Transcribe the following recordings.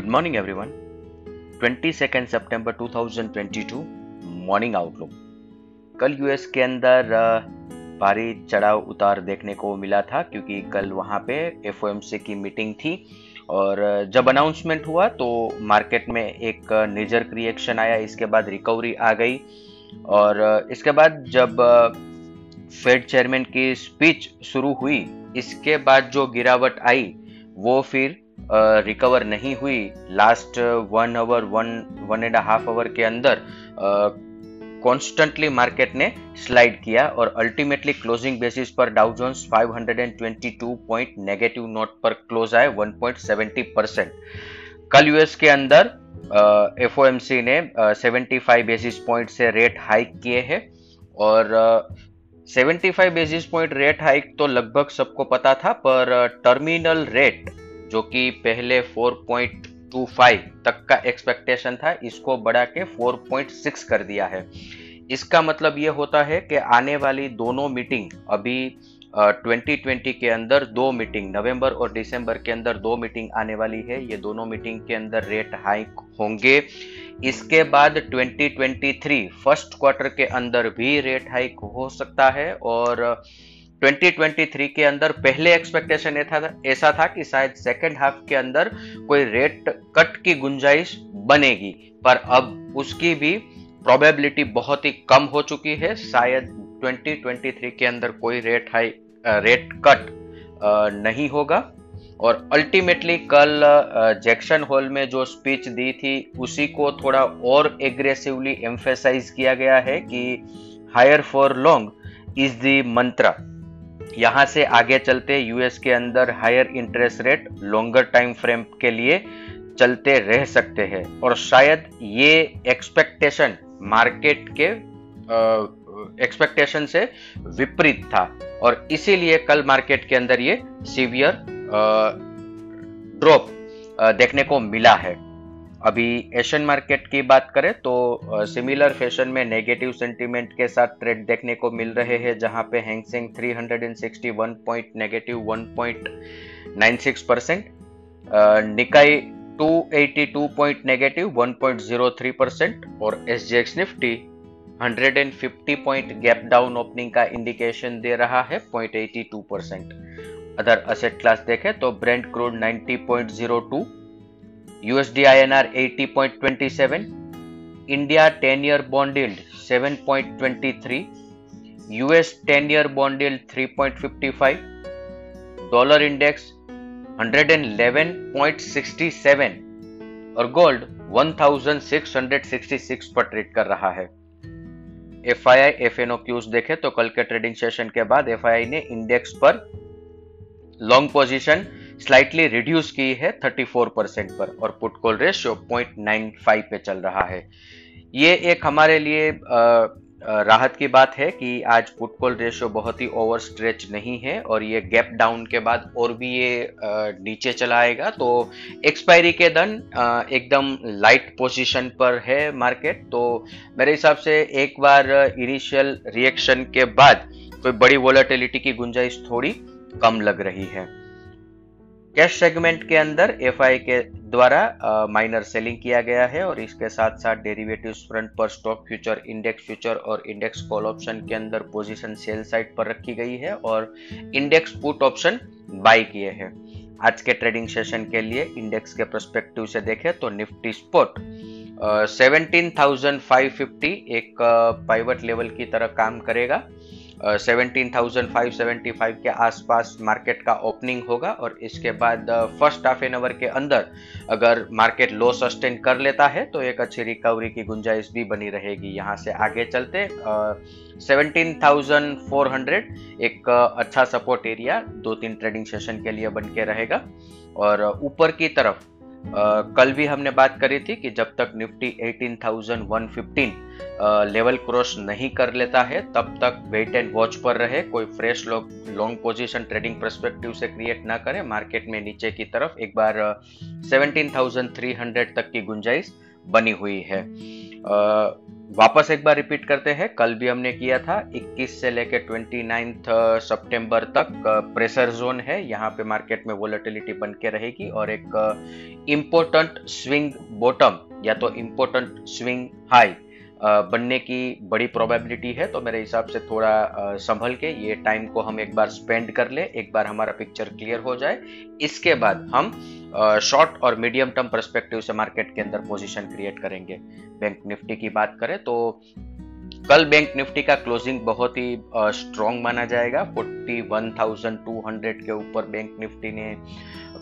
Good morning everyone 22 सितंबर 2022 morning outlook कल US के अंदर भारी चढ़ाव उतार देखने को मिला था क्योंकि कल वहाँ पे एफओएमसी की मीटिंग थी और जब अनाउंसमेंट हुआ तो मार्केट में एक निजर रिएक्शन आया, इसके बाद रिकवरी आ गई और इसके बाद जब फेड चेयरमैन की स्पीच शुरू हुई, इसके बाद जो गिरावट आई, वो फिर रिकवर नहीं हुई last one hour one one and half hour के अंदर कॉन्स्टेंटली मार्केट ने स्लाइड किया और अल्टीमेटली क्लोजिंग बेसिस पर Dow Jones 522 point negative note पर क्लोज आए 1.70 परसेंट कल यूएस के अंदर एफओएमसी ने uh, 75 बेसिस पॉइंट से रेट हाइक किए हैं और uh, 75 basis point rate hike तो लगभग सबको पता था पर टर्मिनल uh, रेट जो कि पहले 4.25 तक का एक्सपेक्टेशन था इसको बढ़ा के 4.6 कर दिया है। इसका मतलब ये होता है कि आने वाली दोनों मीटिंग अभी ट्वेंटी uh, ट्वेंटी के अंदर दो मीटिंग नवंबर और दिसंबर के अंदर दो मीटिंग आने वाली है। ये दोनों मीटिंग के अंदर रेट हाइक होंगे। इसके बाद 2023 फ़र्स्ट क्वार्टर के अंदर भी रेट हाइक हो सकता है और 2023 के अंदर पहले एक्सपेक्टेशन था, ऐसा था कि शायद सेकेंड हाफ़ के अंदर कोई रेट कट की गुंजाइश बनेगी। पर अब उसकी भी प्रोबेबिलिटी बहुत ही कम हो चुकी है। शायद 2023 के अंदर कोई रेट हाई रेट कट नहीं होगा। और अल्टीमेटली कल जैक्सन हॉल में जो स्पीच दी थी, उसी को थोड़ा और एग्रेसिवली एम्फेसाइज किया गया है कि higher for long is the mantra यहाँ से आगे चलते यूएस के अंदर higher interest rate longer time frame के लिए चलते रह सकते हैं। और शायद ये एक्सपेक्टेशन मार्केट के एक्सपेक्टेशन से विपरीत था। और इसीलिए कल मार्केट के अंदर ये सीवियर ड्रॉप देखने को मिला है। अभी एशियन मार्केट की बात करें तो सिमिलर फ़ैशन में नेगेटिव सेंटीमेंट के साथ ट्रेड देखने को मिल रहे हैं, जहाँ पे Hang Seng 361 point negative 1.96 percent Nikkei 282 point negative 1.03 percent और S G Nifty 150 point gap down opening का इंडिकेशन दे रहा है 0.82 परसेंट अदर असेट क्लास देखें तो Brent crude 90.02 USD INR 80.27, India 10 year bond yield 7.23, US 10 year bond yield 3.55, dollar index 111.67 और gold 1666 पर trade कर रहा है। F I I F and O cues देखे तो कल के ट्रेडिंग सेशन के बाद एफ़ आई आई ने इंडेक्स पर लॉन्ग पोजीशन स्लाइटली रिड्यूस की है 34 परसेंट पर और पुट कॉल रेशियो 0.95 पे चल रहा है। ये एक हमारे लिए राहत की बात है कि आज पुट कॉल रेशियो बहुत ही ओवर स्ट्रेच नहीं है और ये गैप डाउन के बाद और भी ये नीचे चला आएगा। तो एक्सपायरी के दिन एकदम लाइट पोजीशन पर है मार्केट तो मेरे हिसाब से एक बार इनिशियल रिएक्शन के बाद कोई बड़ी वोलेटिलिटी की गुंजाइश थोड़ी कम लग रही है। कैश सेगमेंट के अंदर एफआई के द्वारा माइनर सेलिंग किया गया है और इसके साथ साथ डेरिवेटिव फ्रंट पर स्टॉक फ्यूचर, इंडेक्स फ्यूचर और इंडेक्स कॉल ऑप्शन के अंदर पोजीशन सेल साइड पर रखी गई है और इंडेक्स पुट ऑप्शन बाई किए हैं। आज के ट्रेडिंग सेशन के लिए इंडेक्स के परस्पेक्टिव से देखें तो Nifty support seventeen thousand five fifty एक पाइवट लेवल की तरह काम करेगा। 17,575 के आसपास मार्केट का ओपनिंग होगा और इसके बाद फ़र्स्ट हाफ़ एन आवर के अंदर अगर मार्केट लो सस्टेन कर लेता है तो एक अच्छी रिकवरी की गुंजाइश भी बनी रहेगी। यहाँ से आगे चलते सेवनटीन थाउज़ेंड फोर हंड्रेड एक अच्छा सपोर्ट एरिया दो तीन ट्रेडिंग सेशन के लिए बन के रहेगा। और ऊपर की तरफ़ कल भी हमने बात करी थी कि जब तक निफ्टी 18,115 लेवल क्रॉस नहीं कर लेता है तब तक वेट एंड वॉच पर रहे कोई fresh long position trading perspective से क्रिएट ना करें मार्केट में नीचे की तरफ़ एक बार 17,300 तक की गुंजाइश बनी हुई है। वापस एक बार रिपीट करते हैं। कल भी हमने किया था 21 से लेकर 29 सितंबर तक प्रेशर जोन है। यहाँ पे मार्केट में वोलेटिलिटी बन के रहेगी और एक इम्पोर्टेंट स्विंग बॉटम या तो इम्पोर्टेंट स्विंग हाई बनने की बड़ी प्रोबेबिलिटी है। तो मेरे हिसाब से थोड़ा संभल के ये टाइम को हम एक बार स्पेंड कर ले। एक बार हमारा पिक्चर क्लियर हो जाए। इसके बाद हम शॉर्ट और मीडियम टर्म परस्पेक्टिव से मार्केट के अंदर पोजीशन क्रिएट करेंगे। बैंक निफ्टी की बात करें तो कल बैंक निफ्टी का क्लोजिंग बहुत ही स्ट्रॉन्ग माना जाएगा। 41,200 के ऊपर बैंक निफ्टी ने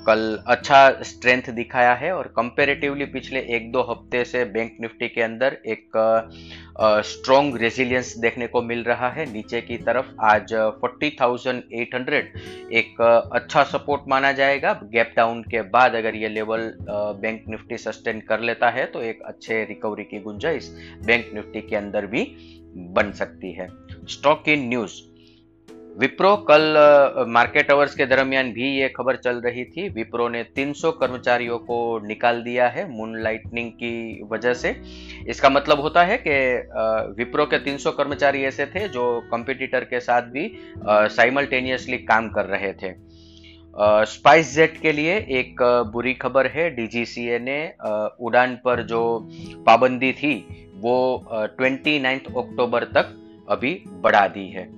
कल अच्छा स्ट्रेंथ दिखाया है और कंपेरेटिवली पिछले एक दो हफ़्ते से बैंक निफ्टी के अंदर एक स्ट्रॉन्ग रेजिलियंस देखने को मिल रहा है। नीचे की तरफ़ आज 40,800 एक अच्छा सपोर्ट माना जाएगा। गैप डाउन के बाद अगर ये लेवल बैंक निफ्टी सस्टेन कर लेता है तो एक अच्छे रिकवरी की गुंजाइश बैंक निफ्टी के अंदर भी बन सकती है। स्टॉक इन न्यूज़ विप्रो कल मार्केट आवर्स के दरमियान भी ये खबर चल रही थी। विप्रो ने 300 कर्मचारियों को निकाल दिया है मून लाइटनिंग की वजह से। इसका मतलब होता है कि विप्रो के 300 कर्मचारी ऐसे थे जो कंपटीटर के साथ भी साइमल्टेनियसली काम कर रहे थे। स्पाइस जेट के लिए एक बुरी खबर है। डीजीसीए ने उड़ान पर जो पाबंदी थी, वो ट्वेंटी अक्टूबर तक अभी बढ़ा दी है।